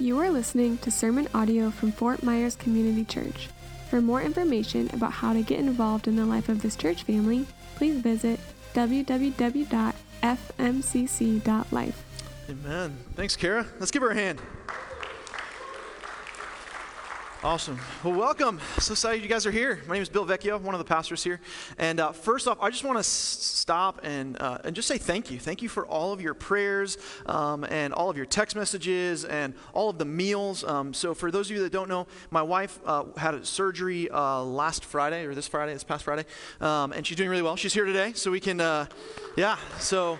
You are listening to sermon audio from Fort Myers Community Church. For more information about how to get involved in the life of this church family, please visit www.fmcc.life. Amen. Thanks, Kara. Let's give her a hand. Awesome. Well, welcome. So excited you guys are here. My name is Bill Vecchio, one of the pastors here. And uh, first off, I just want to s- stop and, uh, and just say thank you. Thank you for all of your prayers um, and all of your text messages and all of the meals. Um, so, for those of you that don't know, my wife uh, had surgery uh, last Friday, or this Friday, this past Friday, um, and she's doing really well. She's here today, so we can, uh, yeah, so.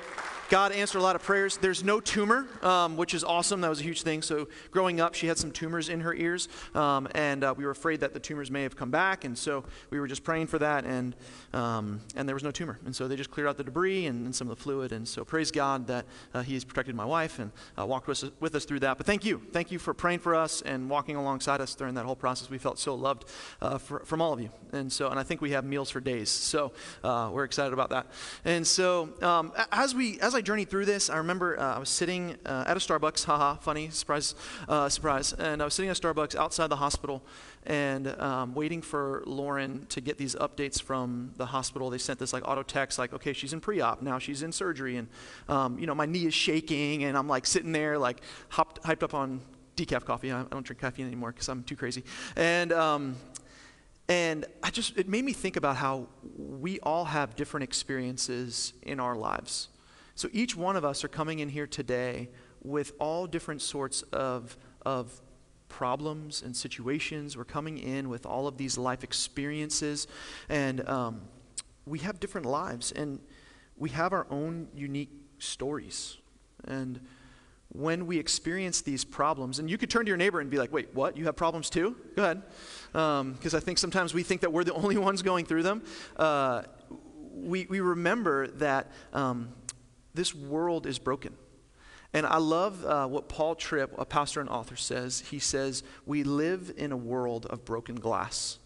God answered a lot of prayers. There's no tumor, um, which is awesome. That was a huge thing. So, growing up, she had some tumors in her ears, um, and uh, we were afraid that the tumors may have come back. And so, we were just praying for that, and um, and there was no tumor. And so, they just cleared out the debris and, and some of the fluid. And so, praise God that uh, He has protected my wife and uh, walked with us, with us through that. But thank you, thank you for praying for us and walking alongside us during that whole process. We felt so loved uh, for, from all of you. And so, and I think we have meals for days. So, uh, we're excited about that. And so, um, as we as I journeyed through this, I remember uh, I was sitting uh, at a Starbucks, haha, funny, surprise, uh, surprise. And I was sitting at Starbucks outside the hospital and um, waiting for Lauren to get these updates from the hospital. They sent this like auto text, like, okay, she's in pre-op, now she's in surgery. And, um, you know, my knee is shaking and I'm like sitting there like hopped, hyped up on decaf coffee. I, I don't drink caffeine anymore because I'm too crazy. And, um, and I just, it made me think about how we all have different experiences in our lives. So each one of us are coming in here today with all different sorts of, of problems and situations. We're coming in with all of these life experiences. And um, we have different lives. And we have our own unique stories. And when we experience these problems, and you could turn to your neighbor and be like, wait, what? You have problems too? Go ahead. Because um, I think sometimes we think that we're the only ones going through them. Uh, we, we remember that um, this world is broken. And I love uh, what Paul Tripp, a pastor and author, says. He says, We live in a world of broken glass.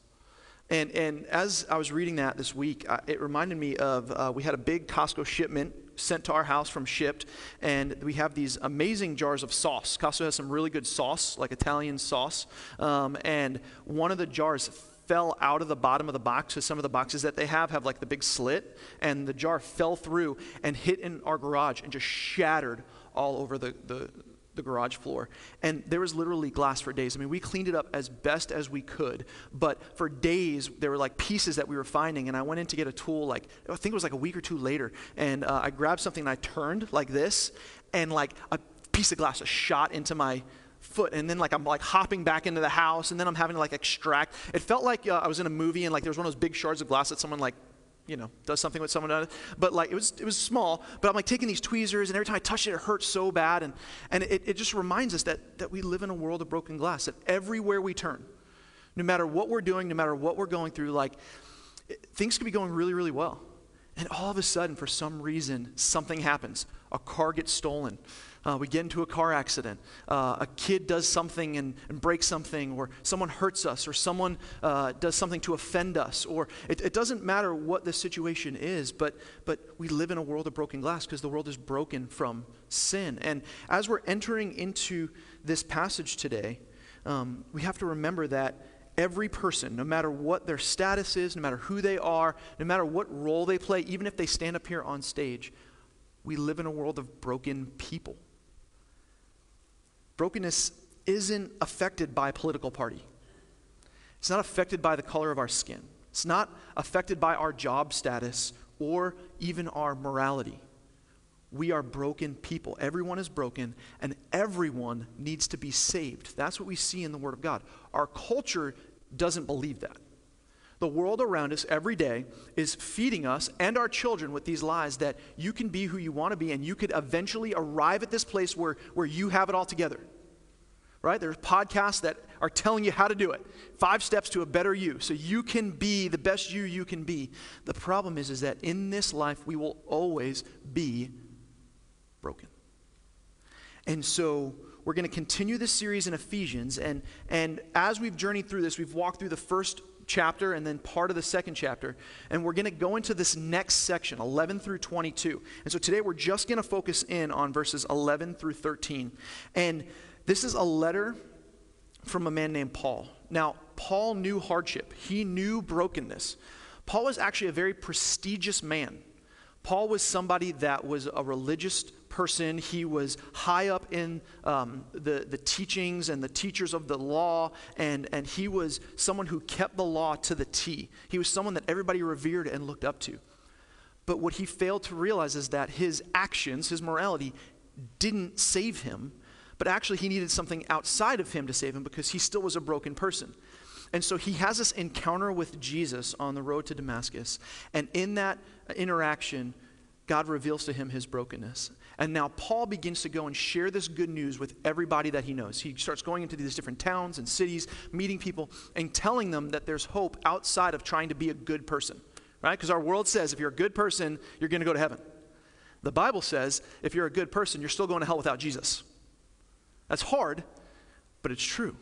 And, and as I was reading that this week, I, it reminded me of uh, we had a big Costco shipment sent to our house from shipped, and we have these amazing jars of sauce. Costco has some really good sauce, like Italian sauce. Um, and one of the jars fell out of the bottom of the box because some of the boxes that they have have like the big slit, and the jar fell through and hit in our garage and just shattered all over the, the, the garage floor. And there was literally glass for days. I mean, we cleaned it up as best as we could, but for days, there were like pieces that we were finding. And I went in to get a tool, like, I think it was like a week or two later. And uh, I grabbed something and I turned like this, and like a piece of glass just shot into my foot and then like i'm like hopping back into the house and then i'm having to like extract it felt like uh, i was in a movie and like there was one of those big shards of glass that someone like you know, does something with someone else. But like it was it was small, but I'm like taking these tweezers and every time I touch it, it hurts so bad. And and it, it just reminds us that that we live in a world of broken glass, that everywhere we turn, no matter what we're doing, no matter what we're going through, like it, things could be going really, really well. And all of a sudden, for some reason, something happens. A car gets stolen. Uh, we get into a car accident. Uh, a kid does something and, and, breaks something, or someone hurts us, or someone uh, does something to offend us. Or it, it, doesn't matter what the situation is, but, but we live in a world of broken glass because the world is broken from sin. And as we're entering into this passage today, um, we have to remember that every person, no matter what their status is, no matter who they are, no matter what role they play, even if they stand up here on stage, we live in a world of broken people. Brokenness isn't affected by political party. It's not affected by the color of our skin. It's not affected by our job status or even our morality. We are broken people. Everyone is broken, and everyone needs to be saved. That's what we see in the Word of God. Our culture doesn't believe that. The world around us every day is feeding us and our children with these lies that you can be who you want to be and you could eventually arrive at this place where, where you have it all together. Right? There's podcasts that are telling you how to do it. Five steps to a better you. So you can be the best you you can be. The problem is, is that in this life we will always be broken. And so we're going to continue this series in Ephesians. And, and as we've journeyed through this, we've walked through the first chapter and then part of the second chapter. And we're going to go into this next section, 11 through 22. And so today we're just going to focus in on verses 11 through 13. And this is a letter from a man named Paul. Now, Paul knew hardship, he knew brokenness. Paul was actually a very prestigious man. Paul was somebody that was a religious person. He was high up in um, the, the teachings and the teachers of the law, and, and he was someone who kept the law to the T. He was someone that everybody revered and looked up to. But what he failed to realize is that his actions, his morality, didn't save him, but actually he needed something outside of him to save him because he still was a broken person. And so he has this encounter with Jesus on the road to Damascus. And in that interaction, God reveals to him his brokenness. And now Paul begins to go and share this good news with everybody that he knows. He starts going into these different towns and cities, meeting people, and telling them that there's hope outside of trying to be a good person, right? Because our world says if you're a good person, you're going to go to heaven. The Bible says if you're a good person, you're still going to hell without Jesus. That's hard, but it's true.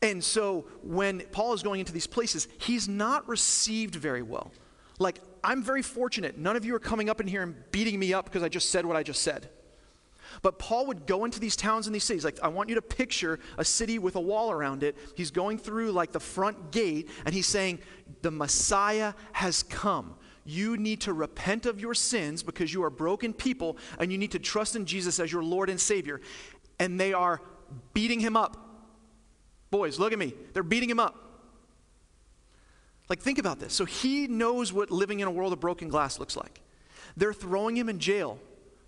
And so when Paul is going into these places, he's not received very well. Like, I'm very fortunate. None of you are coming up in here and beating me up because I just said what I just said. But Paul would go into these towns and these cities. Like, I want you to picture a city with a wall around it. He's going through, like, the front gate, and he's saying, The Messiah has come. You need to repent of your sins because you are broken people, and you need to trust in Jesus as your Lord and Savior. And they are beating him up. Boys, look at me. They're beating him up. Like, think about this. So he knows what living in a world of broken glass looks like. They're throwing him in jail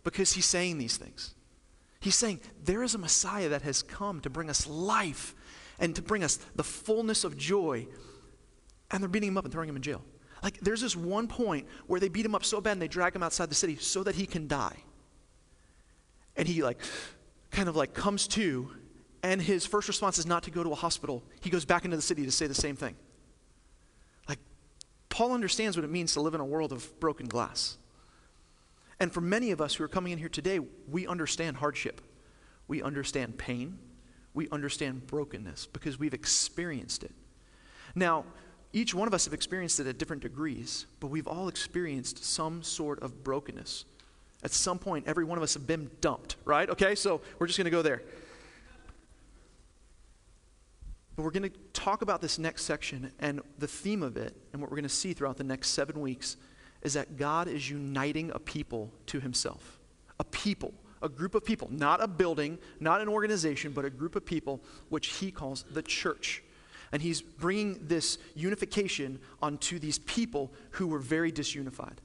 because he's saying these things. He's saying, There is a Messiah that has come to bring us life and to bring us the fullness of joy. And they're beating him up and throwing him in jail. Like, there's this one point where they beat him up so bad and they drag him outside the city so that he can die. And he, like, kind of like comes to, and his first response is not to go to a hospital. He goes back into the city to say the same thing. Like, Paul understands what it means to live in a world of broken glass. And for many of us who are coming in here today, we understand hardship. We understand pain. We understand brokenness because we've experienced it. Now, each one of us have experienced it at different degrees, but we've all experienced some sort of brokenness. At some point, every one of us have been dumped, right? Okay, so we're just going to go there. But we're going to talk about this next section, and the theme of it, and what we're going to see throughout the next seven weeks, is that God is uniting a people to himself. A people, a group of people, not a building, not an organization, but a group of people, which he calls the church. And he's bringing this unification onto these people who were very disunified.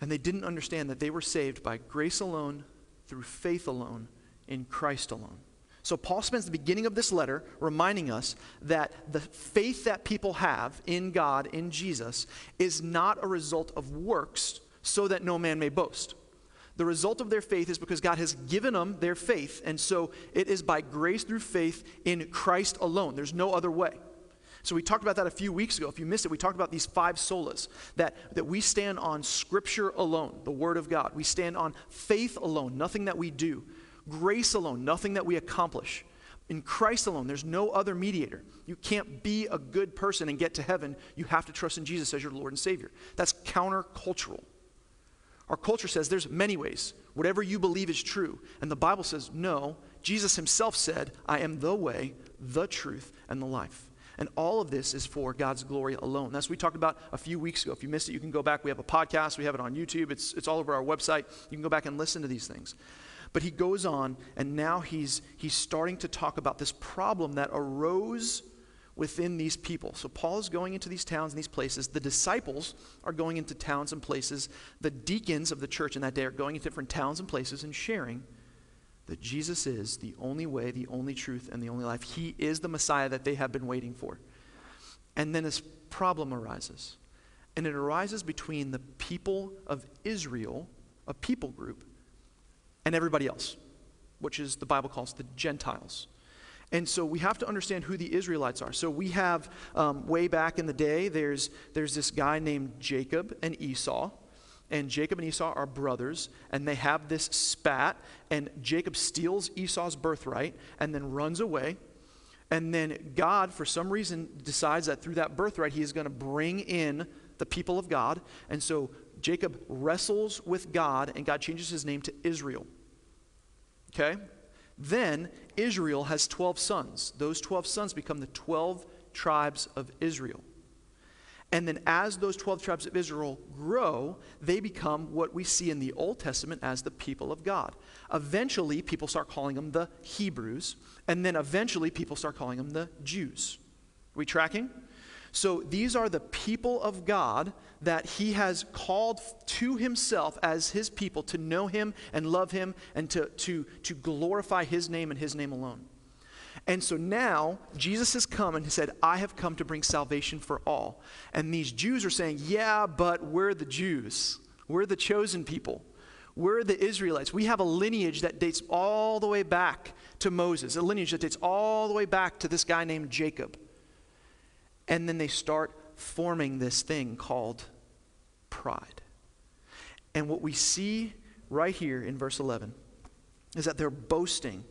And they didn't understand that they were saved by grace alone, through faith alone, in Christ alone. So, Paul spends the beginning of this letter reminding us that the faith that people have in God, in Jesus, is not a result of works so that no man may boast. The result of their faith is because God has given them their faith, and so it is by grace through faith in Christ alone. There's no other way. So we talked about that a few weeks ago. If you missed it, we talked about these five solas that, that we stand on Scripture alone, the Word of God. We stand on faith alone, nothing that we do. Grace alone, nothing that we accomplish. In Christ alone, there's no other mediator. You can't be a good person and get to heaven. You have to trust in Jesus as your Lord and Savior. That's countercultural. Our culture says there's many ways. Whatever you believe is true. And the Bible says, no. Jesus himself said, I am the way, the truth, and the life. And all of this is for God's glory alone. That's what we talked about a few weeks ago. If you missed it, you can go back. We have a podcast, we have it on YouTube, it's, it's all over our website. You can go back and listen to these things. But he goes on, and now he's, he's starting to talk about this problem that arose within these people. So Paul is going into these towns and these places. The disciples are going into towns and places. The deacons of the church in that day are going into different towns and places and sharing that Jesus is the only way, the only truth, and the only life. He is the Messiah that they have been waiting for. And then this problem arises. And it arises between the people of Israel, a people group, and everybody else, which is the Bible calls the Gentiles. And so we have to understand who the Israelites are. So we have, um, way back in the day, there's, there's this guy named Jacob and Esau. And Jacob and Esau are brothers, and they have this spat. And Jacob steals Esau's birthright and then runs away. And then God, for some reason, decides that through that birthright, he is going to bring in the people of God. And so Jacob wrestles with God, and God changes his name to Israel. Okay? Then Israel has 12 sons. Those 12 sons become the 12 tribes of Israel. And then, as those 12 tribes of Israel grow, they become what we see in the Old Testament as the people of God. Eventually, people start calling them the Hebrews, and then eventually, people start calling them the Jews. Are we tracking? So, these are the people of God that He has called to Himself as His people to know Him and love Him and to, to, to glorify His name and His name alone. And so now Jesus has come and he said, I have come to bring salvation for all. And these Jews are saying, Yeah, but we're the Jews. We're the chosen people. We're the Israelites. We have a lineage that dates all the way back to Moses, a lineage that dates all the way back to this guy named Jacob. And then they start forming this thing called pride. And what we see right here in verse 11 is that they're boasting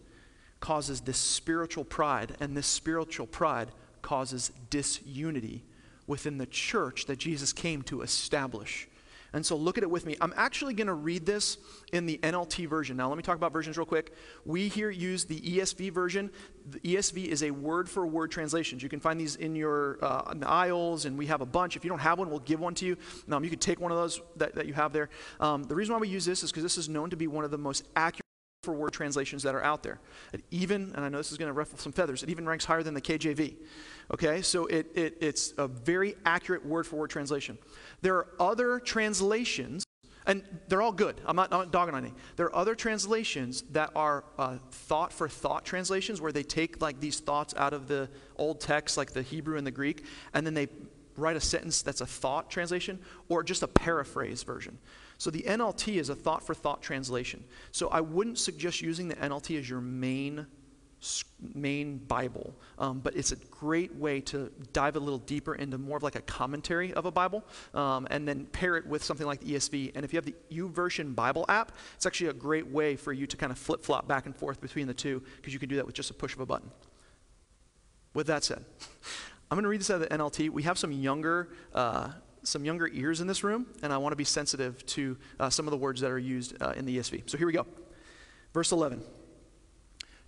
causes this spiritual pride, and this spiritual pride causes disunity within the church that Jesus came to establish. And so look at it with me. I'm actually going to read this in the NLT version. Now, let me talk about versions real quick. We here use the ESV version. The ESV is a word for word translation. You can find these in your uh, in the aisles, and we have a bunch. If you don't have one, we'll give one to you. Um, you can take one of those that, that you have there. Um, the reason why we use this is because this is known to be one of the most accurate for word translations that are out there. It even, and I know this is going to ruffle some feathers, it even ranks higher than the KJV. Okay, so it, it, it's a very accurate word for word translation. There are other translations, and they're all good. I'm not, not dogging on any. There are other translations that are uh, thought for thought translations where they take like these thoughts out of the old text, like the Hebrew and the Greek, and then they write a sentence that's a thought translation or just a paraphrase version. So the NLT is a thought for thought translation. So I wouldn't suggest using the NLT as your main main Bible, um, but it's a great way to dive a little deeper into more of like a commentary of a Bible, um, and then pair it with something like the ESV. And if you have the YouVersion Bible app, it's actually a great way for you to kind of flip flop back and forth between the two because you can do that with just a push of a button. With that said, I'm going to read this out of the NLT. We have some younger uh, some younger ears in this room, and I want to be sensitive to uh, some of the words that are used uh, in the ESV. So here we go. Verse 11.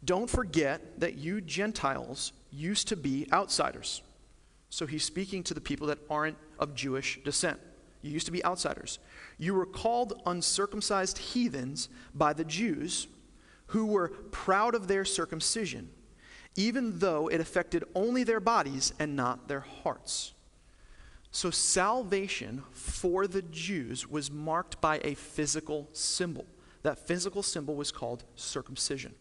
Don't forget that you Gentiles used to be outsiders. So he's speaking to the people that aren't of Jewish descent. You used to be outsiders. You were called uncircumcised heathens by the Jews who were proud of their circumcision, even though it affected only their bodies and not their hearts. So, salvation for the Jews was marked by a physical symbol. That physical symbol was called circumcision.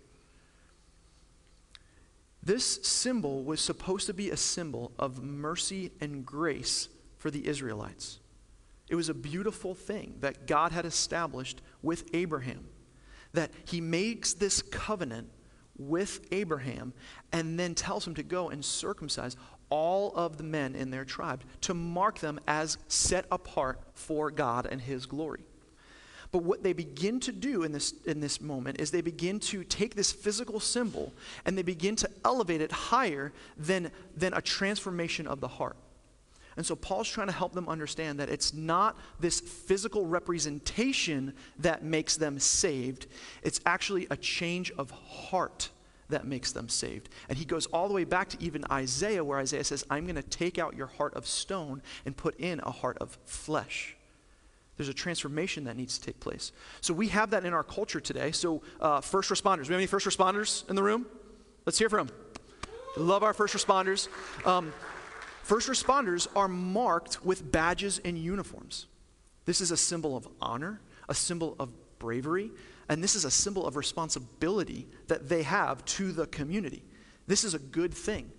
This symbol was supposed to be a symbol of mercy and grace for the Israelites. It was a beautiful thing that God had established with Abraham, that he makes this covenant with Abraham and then tells him to go and circumcise all of the men in their tribe to mark them as set apart for God and His glory. But what they begin to do in this, in this moment is they begin to take this physical symbol and they begin to elevate it higher than, than a transformation of the heart. And so Paul's trying to help them understand that it's not this physical representation that makes them saved, it's actually a change of heart that makes them saved. And he goes all the way back to even Isaiah, where Isaiah says, I'm going to take out your heart of stone and put in a heart of flesh. There's a transformation that needs to take place. So we have that in our culture today. So, uh, first responders. We have any first responders in the room? Let's hear from them. Love our first responders. Um, first responders are marked with badges and uniforms. This is a symbol of honor, a symbol of bravery, and this is a symbol of responsibility that they have to the community. This is a good thing.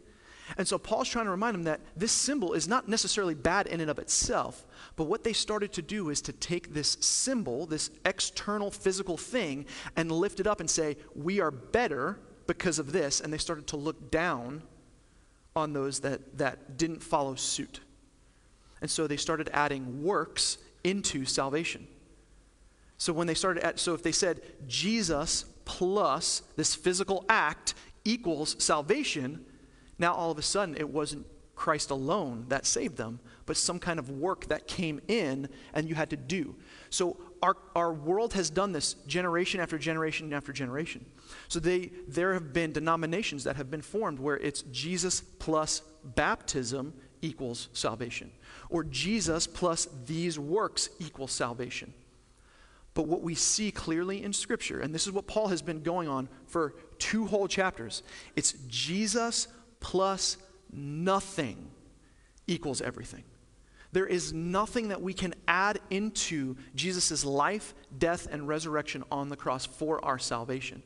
And so Paul's trying to remind them that this symbol is not necessarily bad in and of itself, but what they started to do is to take this symbol, this external physical thing, and lift it up and say, We are better because of this. And they started to look down on those that, that didn't follow suit. And so they started adding works into salvation. So when they started at, so if they said Jesus plus this physical act equals salvation, now all of a sudden it wasn't Christ alone that saved them, but some kind of work that came in and you had to do. So our, our world has done this generation after generation after generation. So they, there have been denominations that have been formed where it's Jesus plus baptism equals salvation, or Jesus plus these works equals salvation. But what we see clearly in Scripture, and this is what Paul has been going on for two whole chapters, it's Jesus plus nothing equals everything. There is nothing that we can add into Jesus' life, death, and resurrection on the cross for our salvation.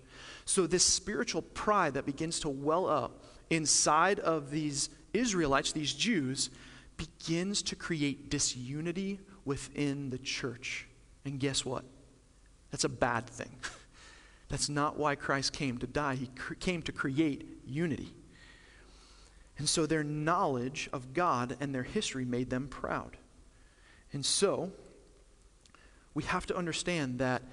So, this spiritual pride that begins to well up inside of these Israelites, these Jews, begins to create disunity within the church. And guess what? That's a bad thing. That's not why Christ came to die. He cr- came to create unity. And so their knowledge of God and their history made them proud. And so we have to understand that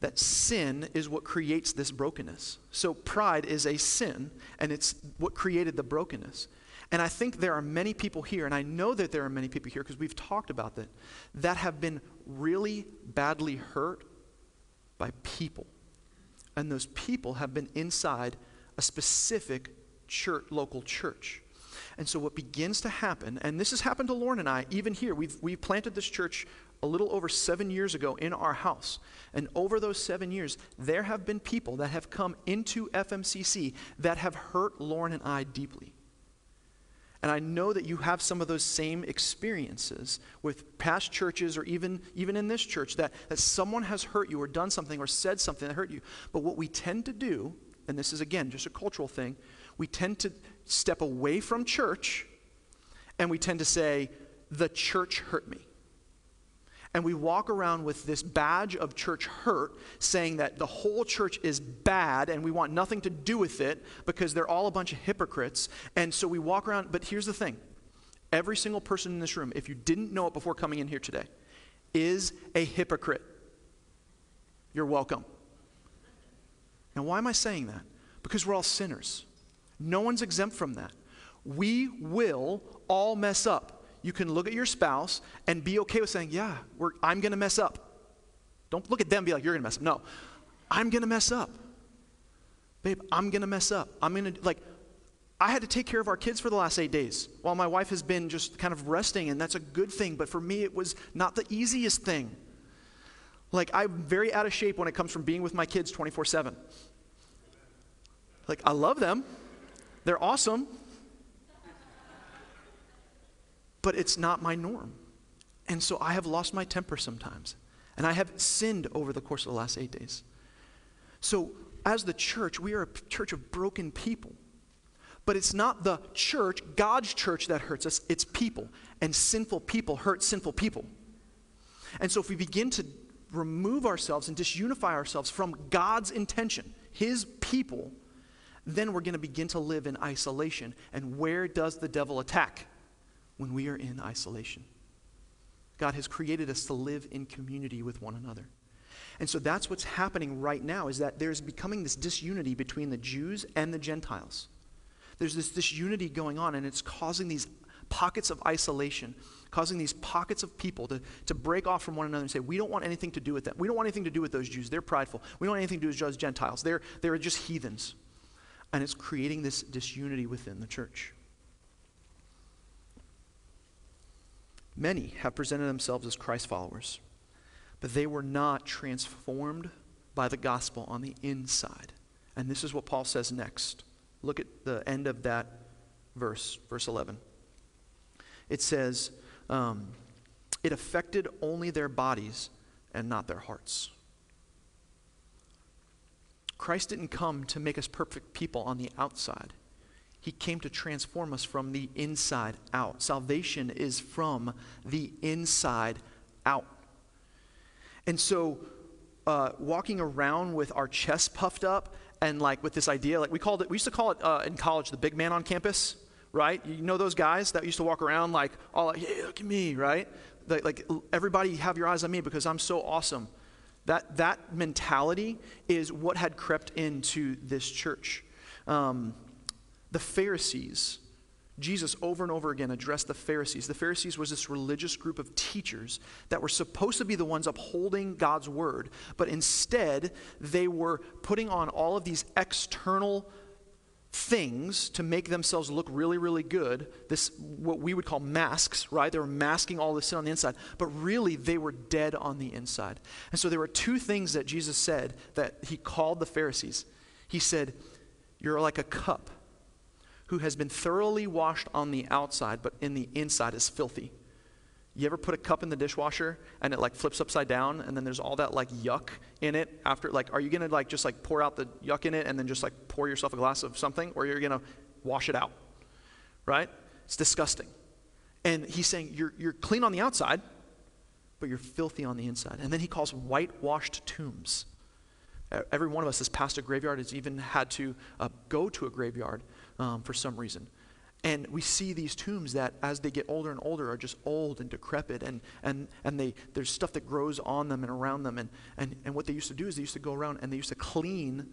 that sin is what creates this brokenness. So pride is a sin and it's what created the brokenness. And I think there are many people here, and I know that there are many people here because we've talked about that, that have been really badly hurt by people. And those people have been inside a specific church, local church. And so, what begins to happen, and this has happened to Lauren and I, even here, we've, we've planted this church a little over seven years ago in our house. And over those seven years, there have been people that have come into FMCC that have hurt Lauren and I deeply. And I know that you have some of those same experiences with past churches or even, even in this church that, that someone has hurt you or done something or said something that hurt you. But what we tend to do, and this is again just a cultural thing, we tend to step away from church and we tend to say, the church hurt me. And we walk around with this badge of church hurt, saying that the whole church is bad and we want nothing to do with it because they're all a bunch of hypocrites. And so we walk around, but here's the thing every single person in this room, if you didn't know it before coming in here today, is a hypocrite. You're welcome. Now, why am I saying that? Because we're all sinners. No one's exempt from that. We will all mess up. You can look at your spouse and be okay with saying, Yeah, I'm going to mess up. Don't look at them and be like, You're going to mess up. No, I'm going to mess up. Babe, I'm going to mess up. I'm going to, like, I had to take care of our kids for the last eight days while my wife has been just kind of resting, and that's a good thing. But for me, it was not the easiest thing. Like, I'm very out of shape when it comes from being with my kids 24 7. Like, I love them, they're awesome, but it's not my norm. And so I have lost my temper sometimes, and I have sinned over the course of the last eight days. So, as the church, we are a church of broken people. But it's not the church, God's church, that hurts us, it's people. And sinful people hurt sinful people. And so, if we begin to remove ourselves and disunify ourselves from God's intention, His people, then we're going to begin to live in isolation. And where does the devil attack? When we are in isolation. God has created us to live in community with one another. And so that's what's happening right now is that there's becoming this disunity between the Jews and the Gentiles. There's this disunity going on, and it's causing these pockets of isolation, causing these pockets of people to, to break off from one another and say, We don't want anything to do with that. We don't want anything to do with those Jews. They're prideful. We don't want anything to do with those Gentiles. They're, they're just heathens and it's creating this disunity within the church. Many have presented themselves as Christ followers, but they were not transformed by the gospel on the inside. And this is what Paul says next. Look at the end of that verse, verse 11. It says, um, It affected only their bodies and not their hearts. Christ didn't come to make us perfect people on the outside. He came to transform us from the inside out. Salvation is from the inside out. And so, uh, walking around with our chest puffed up and like with this idea, like we called it, we used to call it uh, in college the big man on campus, right? You know those guys that used to walk around like, all like, hey, look at me, right? Like, like everybody have your eyes on me because I'm so awesome. That, that mentality is what had crept into this church. Um, the Pharisees Jesus over and over again addressed the Pharisees. The Pharisees was this religious group of teachers that were supposed to be the ones upholding God's word, but instead they were putting on all of these external things to make themselves look really, really good. This, what we would call masks, right? They were masking all the sin on the inside, but really they were dead on the inside. And so there were two things that Jesus said that he called the Pharisees. He said, You're like a cup who has been thoroughly washed on the outside, but in the inside is filthy. You ever put a cup in the dishwasher and it like flips upside down and then there's all that like yuck in it after like are you going to like just like pour out the yuck in it and then just like pour yourself a glass of something or you're going to wash it out? Right? It's disgusting. And he's saying you're you're clean on the outside but you're filthy on the inside. And then he calls whitewashed tombs. Every one of us has passed a graveyard, has even had to uh, go to a graveyard um, for some reason. And we see these tombs that, as they get older and older, are just old and decrepit, and, and, and they, there's stuff that grows on them and around them. And, and, and what they used to do is they used to go around and they used to clean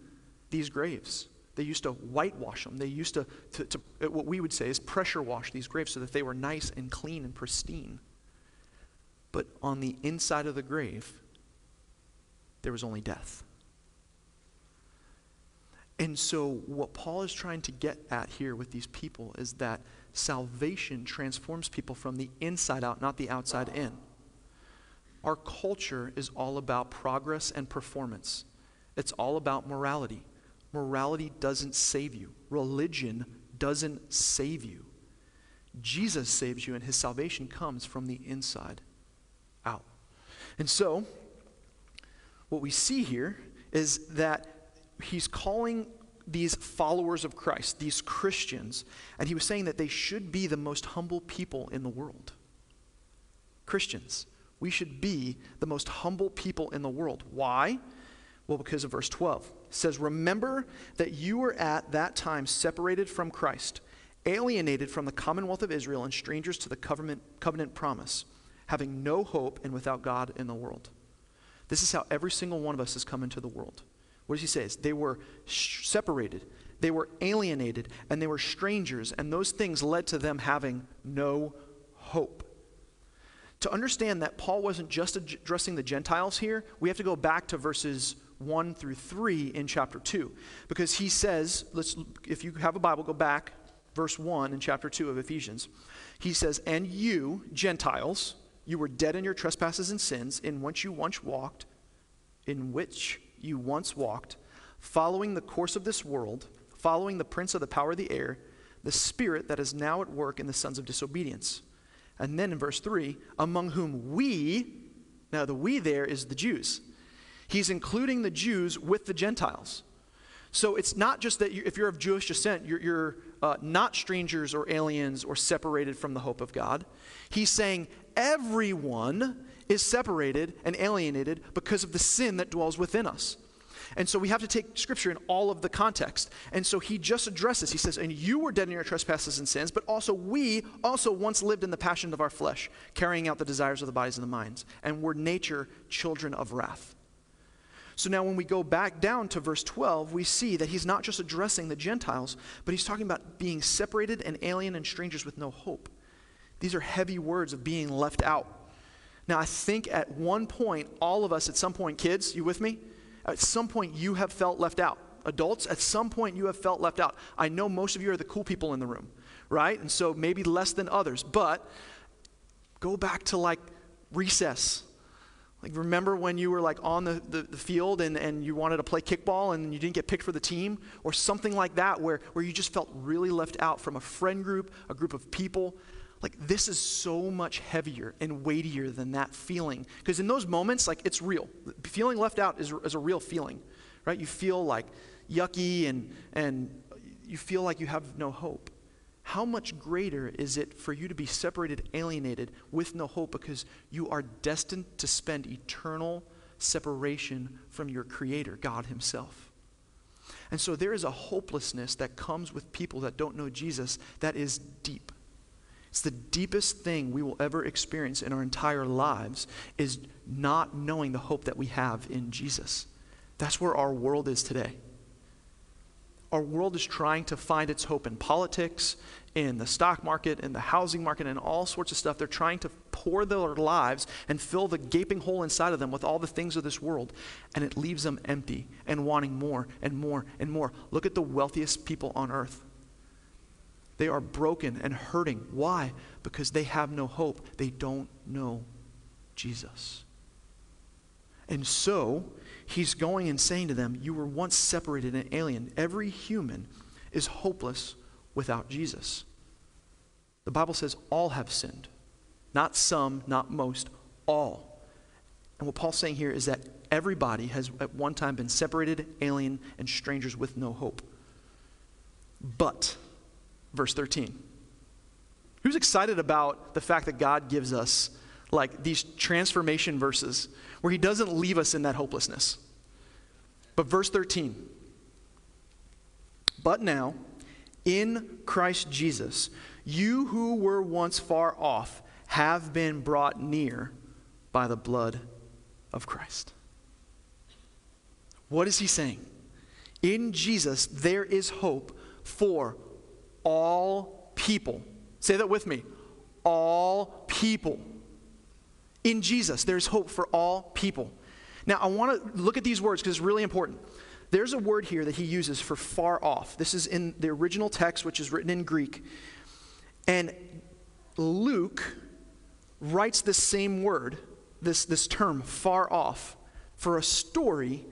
these graves. They used to whitewash them. They used to, to, to what we would say is pressure wash these graves so that they were nice and clean and pristine. But on the inside of the grave, there was only death. And so, what Paul is trying to get at here with these people is that salvation transforms people from the inside out, not the outside in. Our culture is all about progress and performance, it's all about morality. Morality doesn't save you, religion doesn't save you. Jesus saves you, and his salvation comes from the inside out. And so, what we see here is that he's calling these followers of Christ, these Christians, and he was saying that they should be the most humble people in the world. Christians, we should be the most humble people in the world. Why? Well, because of verse 12. It says, Remember that you were at that time separated from Christ, alienated from the commonwealth of Israel, and strangers to the covenant, covenant promise, having no hope and without God in the world. This is how every single one of us has come into the world. What does he say? They were sh- separated, they were alienated, and they were strangers, and those things led to them having no hope. To understand that Paul wasn't just addressing the Gentiles here, we have to go back to verses 1 through 3 in chapter 2. Because he says, let's, if you have a Bible, go back, verse 1 in chapter 2 of Ephesians. He says, And you, Gentiles, you were dead in your trespasses and sins, in which you once walked, in which you once walked, following the course of this world, following the prince of the power of the air, the spirit that is now at work in the sons of disobedience. And then in verse 3, among whom we, now the we there is the Jews. He's including the Jews with the Gentiles. So it's not just that you, if you're of Jewish descent, you're, you're uh, not strangers or aliens or separated from the hope of God. He's saying everyone is separated and alienated because of the sin that dwells within us. And so we have to take scripture in all of the context. And so he just addresses, he says, And you were dead in your trespasses and sins, but also we also once lived in the passion of our flesh, carrying out the desires of the bodies and the minds, and were nature children of wrath. So now when we go back down to verse 12, we see that he's not just addressing the Gentiles, but he's talking about being separated and alien and strangers with no hope. These are heavy words of being left out. Now, I think at one point, all of us, at some point, kids, you with me? At some point, you have felt left out. Adults, at some point, you have felt left out. I know most of you are the cool people in the room, right? And so maybe less than others. But go back to like recess. Like, remember when you were like on the, the, the, field and, and you wanted to play kickball and you didn't get picked for the team? Or something like that where, where you just felt really left out from a friend group, a group of people. Like, this is so much heavier and weightier than that feeling. Because in those moments, like, it's real. Feeling left out is, is a real feeling, right? You feel like yucky and, and you feel like you have no hope. How much greater is it for you to be separated, alienated, with no hope because you are destined to spend eternal separation from your Creator, God Himself? And so there is a hopelessness that comes with people that don't know Jesus that is deep. It's the deepest thing we will ever experience in our entire lives is not knowing the hope that we have in Jesus. That's where our world is today. Our world is trying to find its hope in politics, in the stock market, in the housing market, and all sorts of stuff. They're trying to pour their lives and fill the gaping hole inside of them with all the things of this world, and it leaves them empty and wanting more and more and more. Look at the wealthiest people on earth. They are broken and hurting. Why? Because they have no hope. They don't know Jesus. And so, he's going and saying to them, You were once separated and alien. Every human is hopeless without Jesus. The Bible says all have sinned. Not some, not most, all. And what Paul's saying here is that everybody has at one time been separated, alien, and strangers with no hope. But, verse 13. Who's excited about the fact that God gives us like these transformation verses where he doesn't leave us in that hopelessness? But verse 13. But now, in Christ Jesus, you who were once far off have been brought near by the blood of Christ. What is he saying? In Jesus, there is hope for all people. Say that with me. All people. In Jesus, there's hope for all people. Now, I want to look at these words because it's really important. There's a word here that he uses for far off. This is in the original text, which is written in Greek. And Luke writes this same word, this, this term, far off, for a story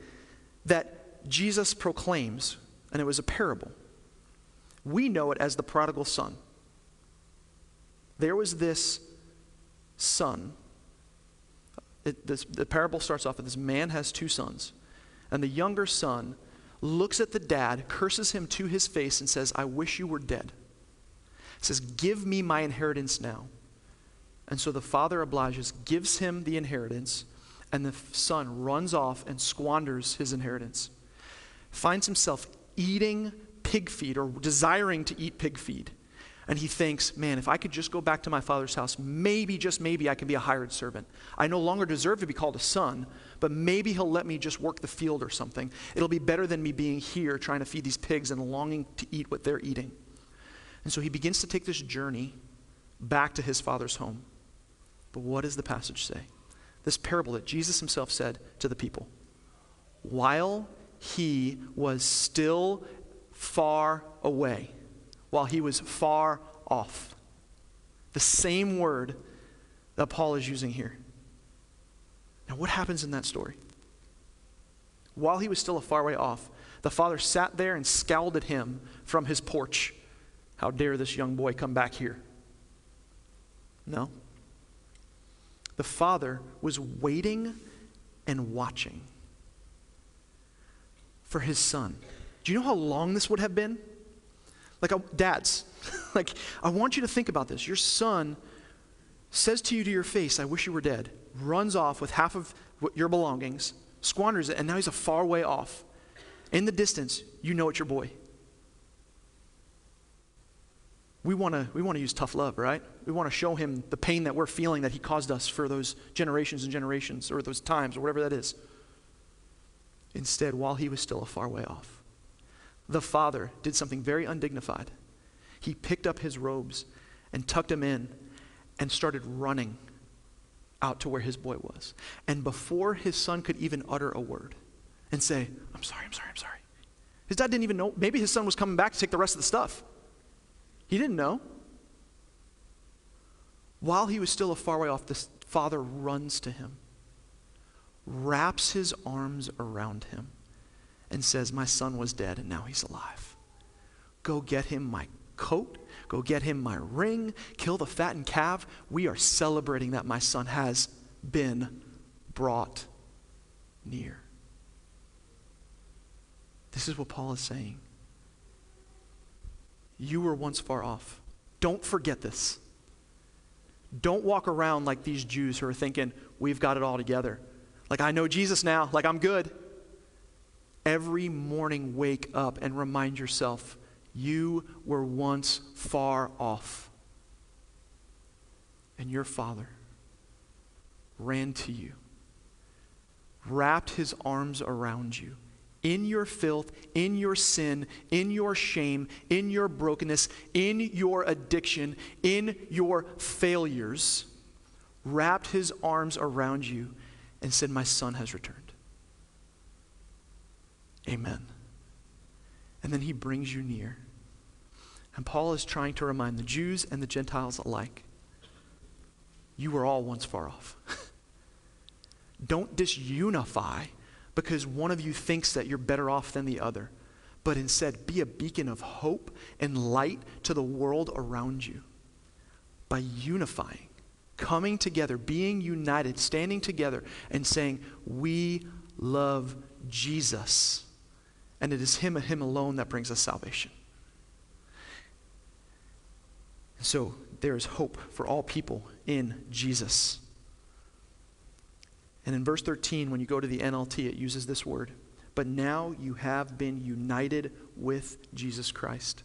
that Jesus proclaims, and it was a parable. We know it as the prodigal son. There was this son. It, this, the parable starts off with this man has two sons, and the younger son looks at the dad, curses him to his face, and says, I wish you were dead. says, Give me my inheritance now. And so the father obliges, gives him the inheritance, and the son runs off and squanders his inheritance. Finds himself eating pig feed or desiring to eat pig feed. And he thinks, man, if I could just go back to my father's house, maybe, just maybe, I can be a hired servant. I no longer deserve to be called a son, but maybe he'll let me just work the field or something. It'll be better than me being here trying to feed these pigs and longing to eat what they're eating. And so he begins to take this journey back to his father's home. But what does the passage say? This parable that Jesus himself said to the people. While he was still far away, while he was far off. The same word that Paul is using here. Now, what happens in that story? While he was still a far way off, the father sat there and scowled at him from his porch. How dare this young boy come back here? No. The father was waiting and watching for his son. Do you know how long this would have been? Like, dads, like, I want you to think about this. Your son says to you to your face, I wish you were dead, runs off with half of your belongings, squanders it, and now he's a far way off. In the distance, you know it's your boy. We want to we want to use tough love, right? We want to show him the pain that we're feeling that he caused us for those generations and generations or those times or whatever that is. Instead, while he was still a far way off, the father did something very undignified. He picked up his robes and tucked him in and started running out to where his boy was. And before his son could even utter a word and say, I'm sorry, I'm sorry, I'm sorry, his dad didn't even know. Maybe his son was coming back to take the rest of the stuff. He didn't know. While he was still a far way off, the father runs to him, wraps his arms around him and says, My son was dead and now he's alive. Go get him my coat. Go get him my ring. Kill the fattened calf. We are celebrating that my son has been brought near. This is what Paul is saying. You were once far off. Don't forget this. Don't walk around like these Jews who are thinking, we've got it all together. Like, I know Jesus now. Like, I'm good. Every morning, wake up and remind yourself you were once far off. And your father ran to you, wrapped his arms around you, in your filth, in your sin, in your shame, in your brokenness, in your addiction, in your failures, wrapped his arms around you and said, My son has returned. Amen. And then he brings you near. And Paul is trying to remind the Jews and the Gentiles alike you were all once far off. Don't disunify because one of you thinks that you're better off than the other, but instead be a beacon of hope and light to the world around you by unifying, coming together, being united, standing together, and saying, We love Jesus. And it is Him and Him alone that brings us salvation. So there is hope for all people in Jesus. And in verse 13, when you go to the NLT, it uses this word. But now you have been united with Jesus Christ.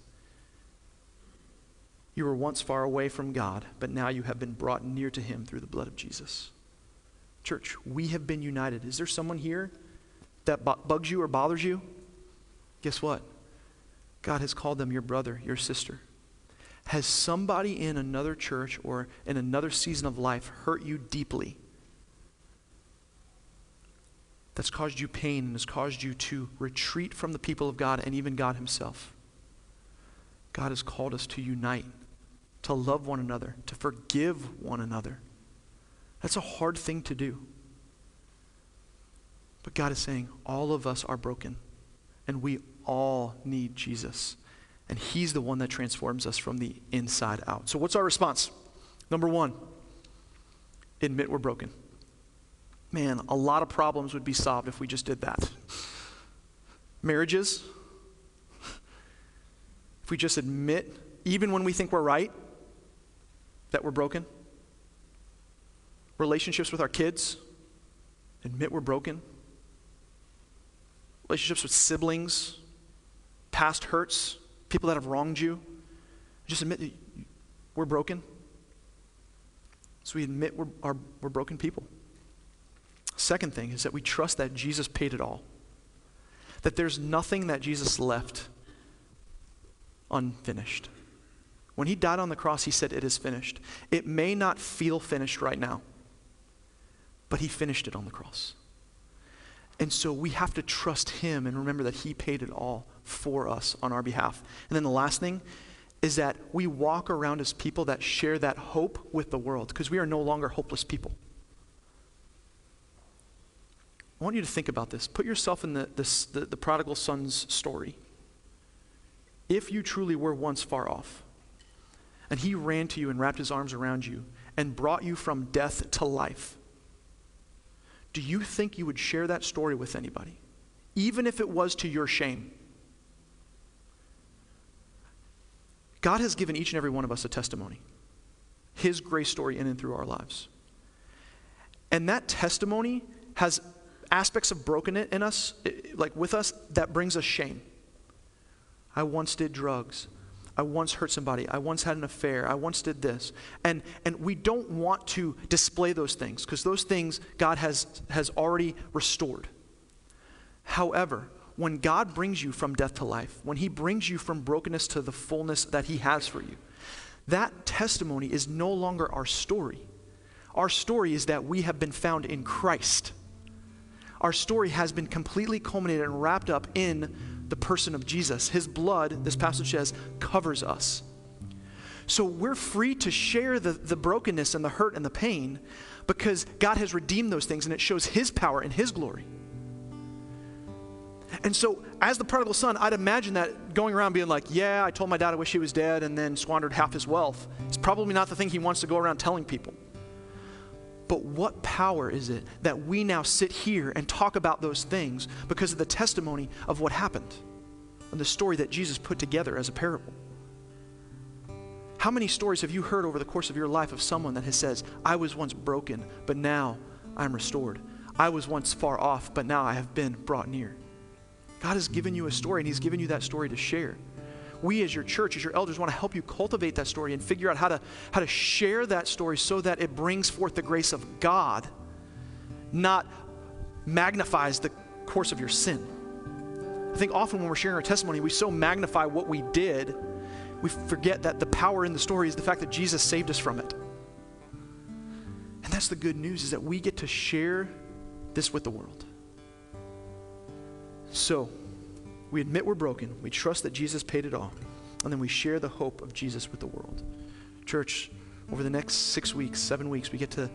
You were once far away from God, but now you have been brought near to Him through the blood of Jesus. Church, we have been united. Is there someone here that bugs you or bothers you? Guess what? God has called them your brother, your sister. Has somebody in another church or in another season of life hurt you deeply? That's caused you pain and has caused you to retreat from the people of God and even God Himself. God has called us to unite, to love one another, to forgive one another. That's a hard thing to do. But God is saying all of us are broken, and we all need Jesus. And He's the one that transforms us from the inside out. So, what's our response? Number one, admit we're broken. Man, a lot of problems would be solved if we just did that. Marriages, if we just admit, even when we think we're right, that we're broken. Relationships with our kids, admit we're broken. Relationships with siblings, past hurts, people that have wronged you. Just admit that we're broken. So we admit we're, we're broken people. Second thing is that we trust that Jesus paid it all. That there's nothing that Jesus left unfinished. When he died on the cross, he said, It is finished. It may not feel finished right now, but he finished it on the cross. And so we have to trust him and remember that he paid it all for us on our behalf. And then the last thing is that we walk around as people that share that hope with the world because we are no longer hopeless people. I want you to think about this. Put yourself in the, the, the prodigal son's story. If you truly were once far off, and he ran to you and wrapped his arms around you and brought you from death to life, do you think you would share that story with anybody? Even if it was to your shame? God has given each and every one of us a testimony, His grace story in and through our lives. And that testimony has aspects of brokenness in us, like with us, that brings us shame. I once did drugs. I once hurt somebody. I once had an affair. I once did this. And, and we don't want to display those things because those things God has, has already restored. However, when God brings you from death to life, when He brings you from brokenness to the fullness that He has for you, that testimony is no longer our story. Our story is that we have been found in Christ. Our story has been completely culminated and wrapped up in the person of Jesus. His blood, this passage says, covers us. So we're free to share the, the brokenness and the hurt and the pain because God has redeemed those things and it shows His power and His glory. And so, as the prodigal son, I'd imagine that going around being like, Yeah, I told my dad I wish he was dead and then squandered half his wealth. It's probably not the thing he wants to go around telling people. But what power is it that we now sit here and talk about those things because of the testimony of what happened and the story that Jesus put together as a parable? How many stories have you heard over the course of your life of someone that has says, I was once broken, but now I'm restored. I was once far off, but now I have been brought near. God has given you a story, and He's given you that story to share. We, as your church, as your elders, want to help you cultivate that story and figure out how to, how to share that story so that it brings forth the grace of God, not magnifies the course of your sin. I think often when we're sharing our testimony, we so magnify what we did, we forget that the power in the story is the fact that Jesus saved us from it. And that's the good news is that we get to share this with the world. So, we admit we're broken, we trust that Jesus paid it all, and then we share the hope of Jesus with the world. Church, over the next six weeks, seven weeks, we get to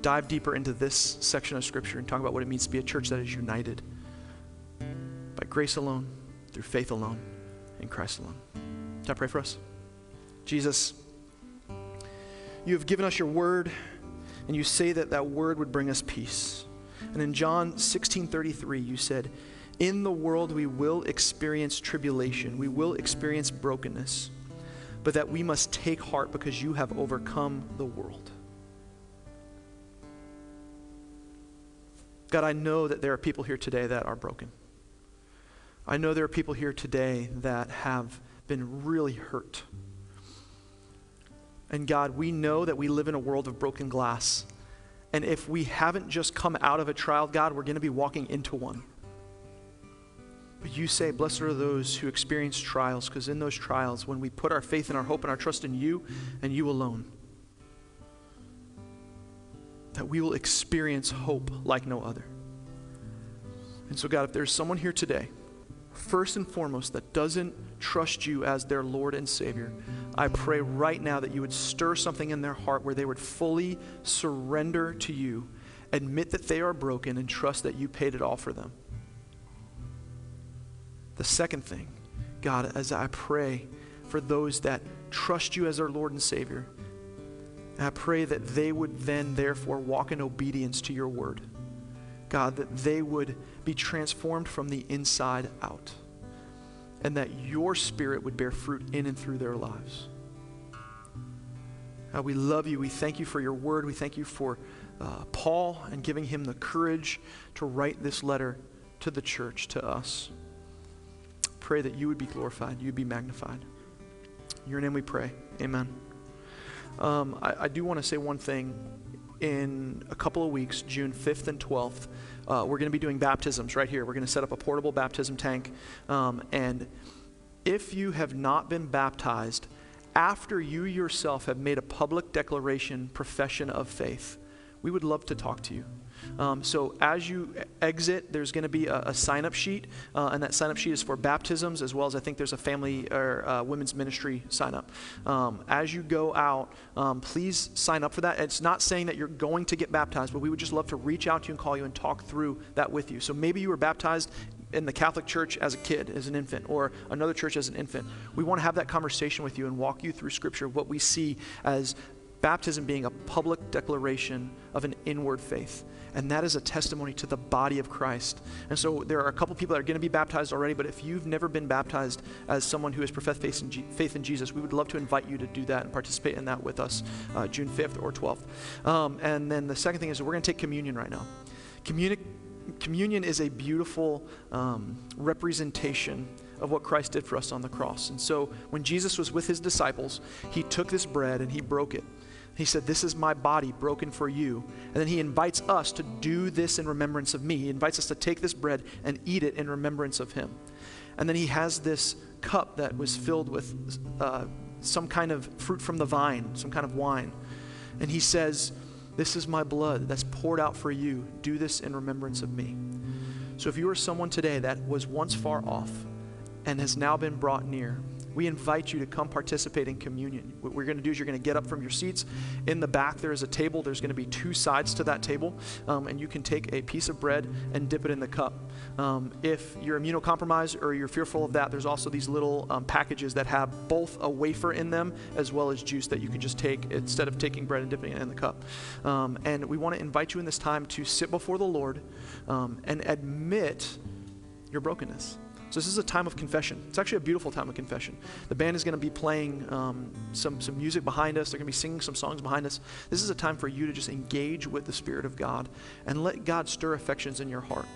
dive deeper into this section of Scripture and talk about what it means to be a church that is united by grace alone, through faith alone, in Christ alone. Can I pray for us? Jesus, you have given us your word, and you say that that word would bring us peace. And in John 16 33, you said, In the world we will experience tribulation, we will experience brokenness, but that we must take heart because you have overcome the world. God, I know that there are people here today that are broken. I know there are people here today that have been really hurt. And God, we know that we live in a world of broken glass. And if we haven't just come out of a trial, God, we're going to be walking into one. But you say, Blessed are those who experience trials, because in those trials, when we put our faith and our hope and our trust in you and you alone, that we will experience hope like no other. And so, God, if there's someone here today first and foremost, that doesn't trust you as their Lord and Savior, I pray right now that you would stir something in their heart where they would fully surrender to you, admit that they are broken, and trust that you paid it all for them. The second thing, God, as I pray for those that trust you as their Lord and Savior, I pray that they would then, therefore, walk in obedience to your word. God, that they would be transformed from the inside out, and that your spirit would bear fruit in and through their lives. God, we love you. We thank you for your word. We thank you for uh, Paul and giving him the courage to write this letter to the church, to us. Pray that you would be glorified, you'd be magnified. In your name we pray. Amen. Um, I, I do want to say one thing in a couple of weeks, June 5th and 12th, uh, we're going to be doing baptisms right here. We're going to set up a portable baptism tank. Um, and if you have not been baptized, after you yourself have made a public declaration, profession of faith, we would love to talk to you. Um, so as you exit, there's going to be a, a sign up sheet, uh, and that sign up sheet is for baptisms as well as I think there's a family or uh, women's ministry sign up. Um, as you go out, um, please sign up for that. It's not saying that you're going to get baptized, but we would just love to reach out to you and call you and talk through that with you. So maybe you were baptized in the Catholic Church as a kid, as an infant, or another church as an infant. We want to have that conversation with you and walk you through Scripture, what we see as baptism being a public declaration of an inward faith. And that is a testimony to the body of Christ. And so there are a couple people that are going to be baptized already, but if you've never been baptized as someone who has professed faith in, G- faith in Jesus, we would love to invite you to do that and participate in that with us uh, June 5th or 12th. Um, and then the second thing is we're going to take communion right now. Communi- communion is a beautiful um, representation of what Christ did for us on the cross. And so when Jesus was with his disciples, he took this bread and he broke it. He said, This is my body broken for you. And then he invites us to do this in remembrance of me. He invites us to take this bread and eat it in remembrance of him. And then he has this cup that was filled with uh, some kind of fruit from the vine, some kind of wine. And he says, This is my blood that's poured out for you. Do this in remembrance of me. So if you are someone today that was once far off and has now been brought near, we invite you to come participate in communion. What we're going to do is you're going to get up from your seats. In the back, there is a table. There's going to be two sides to that table, um, and you can take a piece of bread and dip it in the cup. Um, if you're immunocompromised or you're fearful of that, there's also these little um, packages that have both a wafer in them as well as juice that you can just take instead of taking bread and dipping it in the cup. Um, and we want to invite you in this time to sit before the Lord um, and admit your brokenness. So this is a time of confession. It's actually a beautiful time of confession. The band is going to be playing um, some, some music behind us. They're going to be singing some songs behind us. This is a time for you to just engage with the Spirit of God and let God stir affections in your heart.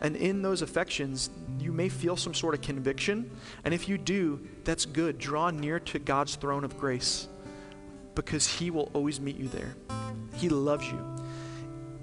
And in those affections, you may feel some sort of conviction. And if you do, that's good. Draw near to God's throne of grace because He will always meet you there. He loves you.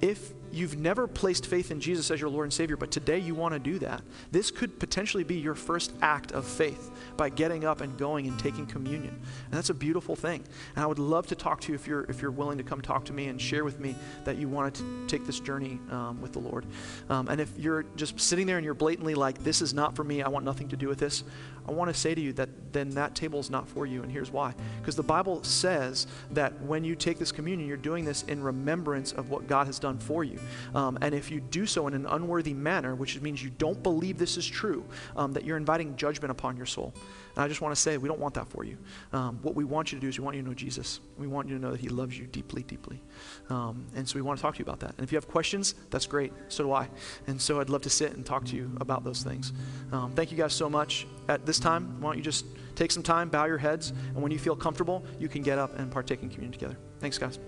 If you've never placed faith in Jesus as your Lord and Savior, but today you want to do that, this could potentially be your first act of faith by getting up and going and taking communion. And that's a beautiful thing. And I would love to talk to you if you're, if you're willing to come talk to me and share with me that you wanted to take this journey um, with the Lord. Um, and if you're just sitting there and you're blatantly like, this is not for me, I want nothing to do with this, I want to say to you that then that table is not for you. And here's why. Because the Bible says that when you take this communion, you're doing this in remembrance of what God has done for you. Um, and if you do so in an unworthy manner, which means you don't believe this is true, um, that you're inviting judgment upon your soul. And I just want to say, we don't want that for you. Um, what we want you to do is we want you to know Jesus. We want you to know that He loves you deeply, deeply. Um, and so we want to talk to you about that. And if you have questions, that's great. So do I. And so I'd love to sit and talk to you about those things. Um, thank you guys so much. At this time, why don't you just take some time, bow your heads, and when you feel comfortable, you can get up and partake in communion together. Thanks, guys.